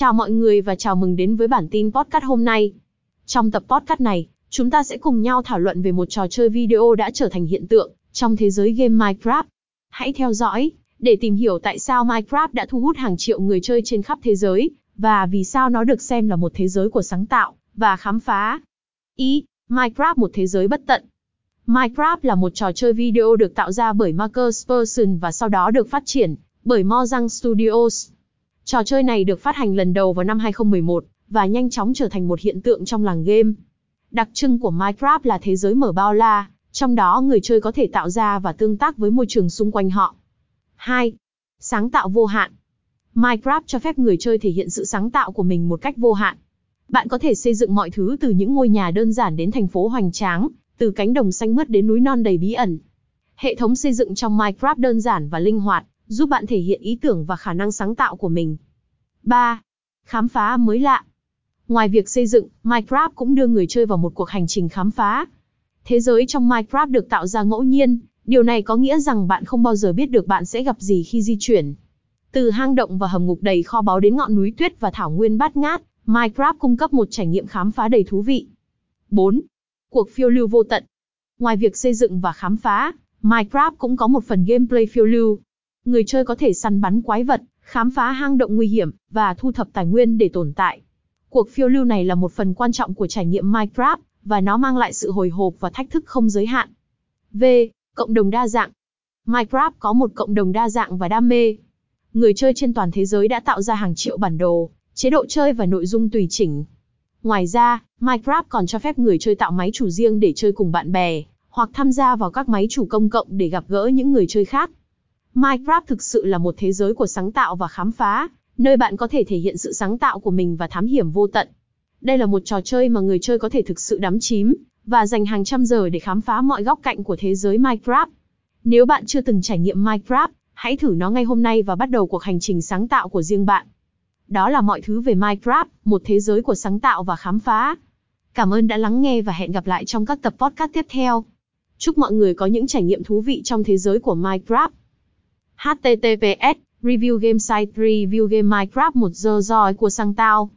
Chào mọi người và chào mừng đến với bản tin podcast hôm nay. Trong tập podcast này, chúng ta sẽ cùng nhau thảo luận về một trò chơi video đã trở thành hiện tượng trong thế giới game Minecraft. Hãy theo dõi để tìm hiểu tại sao Minecraft đã thu hút hàng triệu người chơi trên khắp thế giới và vì sao nó được xem là một thế giới của sáng tạo và khám phá. Ý, Minecraft một thế giới bất tận. Minecraft là một trò chơi video được tạo ra bởi Marcus Persson và sau đó được phát triển bởi Mojang Studios. Trò chơi này được phát hành lần đầu vào năm 2011 và nhanh chóng trở thành một hiện tượng trong làng game. Đặc trưng của Minecraft là thế giới mở bao la, trong đó người chơi có thể tạo ra và tương tác với môi trường xung quanh họ. 2. Sáng tạo vô hạn. Minecraft cho phép người chơi thể hiện sự sáng tạo của mình một cách vô hạn. Bạn có thể xây dựng mọi thứ từ những ngôi nhà đơn giản đến thành phố hoành tráng, từ cánh đồng xanh mướt đến núi non đầy bí ẩn. Hệ thống xây dựng trong Minecraft đơn giản và linh hoạt, giúp bạn thể hiện ý tưởng và khả năng sáng tạo của mình. 3. Khám phá mới lạ. Ngoài việc xây dựng, Minecraft cũng đưa người chơi vào một cuộc hành trình khám phá. Thế giới trong Minecraft được tạo ra ngẫu nhiên, điều này có nghĩa rằng bạn không bao giờ biết được bạn sẽ gặp gì khi di chuyển. Từ hang động và hầm ngục đầy kho báu đến ngọn núi tuyết và thảo nguyên bát ngát, Minecraft cung cấp một trải nghiệm khám phá đầy thú vị. 4. Cuộc phiêu lưu vô tận. Ngoài việc xây dựng và khám phá, Minecraft cũng có một phần gameplay phiêu lưu. Người chơi có thể săn bắn quái vật, khám phá hang động nguy hiểm, và thu thập tài nguyên để tồn tại. Cuộc phiêu lưu này là một phần quan trọng của trải nghiệm Minecraft, và nó mang lại sự hồi hộp và thách thức không giới hạn. V. Cộng đồng đa dạng. Minecraft có một cộng đồng đa dạng và đam mê. Người chơi trên toàn thế giới đã tạo ra hàng triệu bản đồ, chế độ chơi và nội dung tùy chỉnh. Ngoài ra, Minecraft còn cho phép người chơi tạo máy chủ riêng để chơi cùng bạn bè, hoặc tham gia vào các máy chủ công cộng để gặp gỡ những người chơi khác. Minecraft thực sự là một thế giới của sáng tạo và khám phá, nơi bạn có thể thể hiện sự sáng tạo của mình và thám hiểm vô tận. Đây là một trò chơi mà người chơi có thể thực sự đắm chím, và dành hàng trăm giờ để khám phá mọi góc cạnh của thế giới Minecraft. Nếu bạn chưa từng trải nghiệm Minecraft, hãy thử nó ngay hôm nay và bắt đầu cuộc hành trình sáng tạo của riêng bạn. Đó là mọi thứ về Minecraft, một thế giới của sáng tạo và khám phá. Cảm ơn đã lắng nghe và hẹn gặp lại trong các tập podcast tiếp theo. Chúc mọi người có những trải nghiệm thú vị trong thế giới của Minecraft. HTTPS Review Game Site Review Game Minecraft 1 giờ giỏi của sang tao.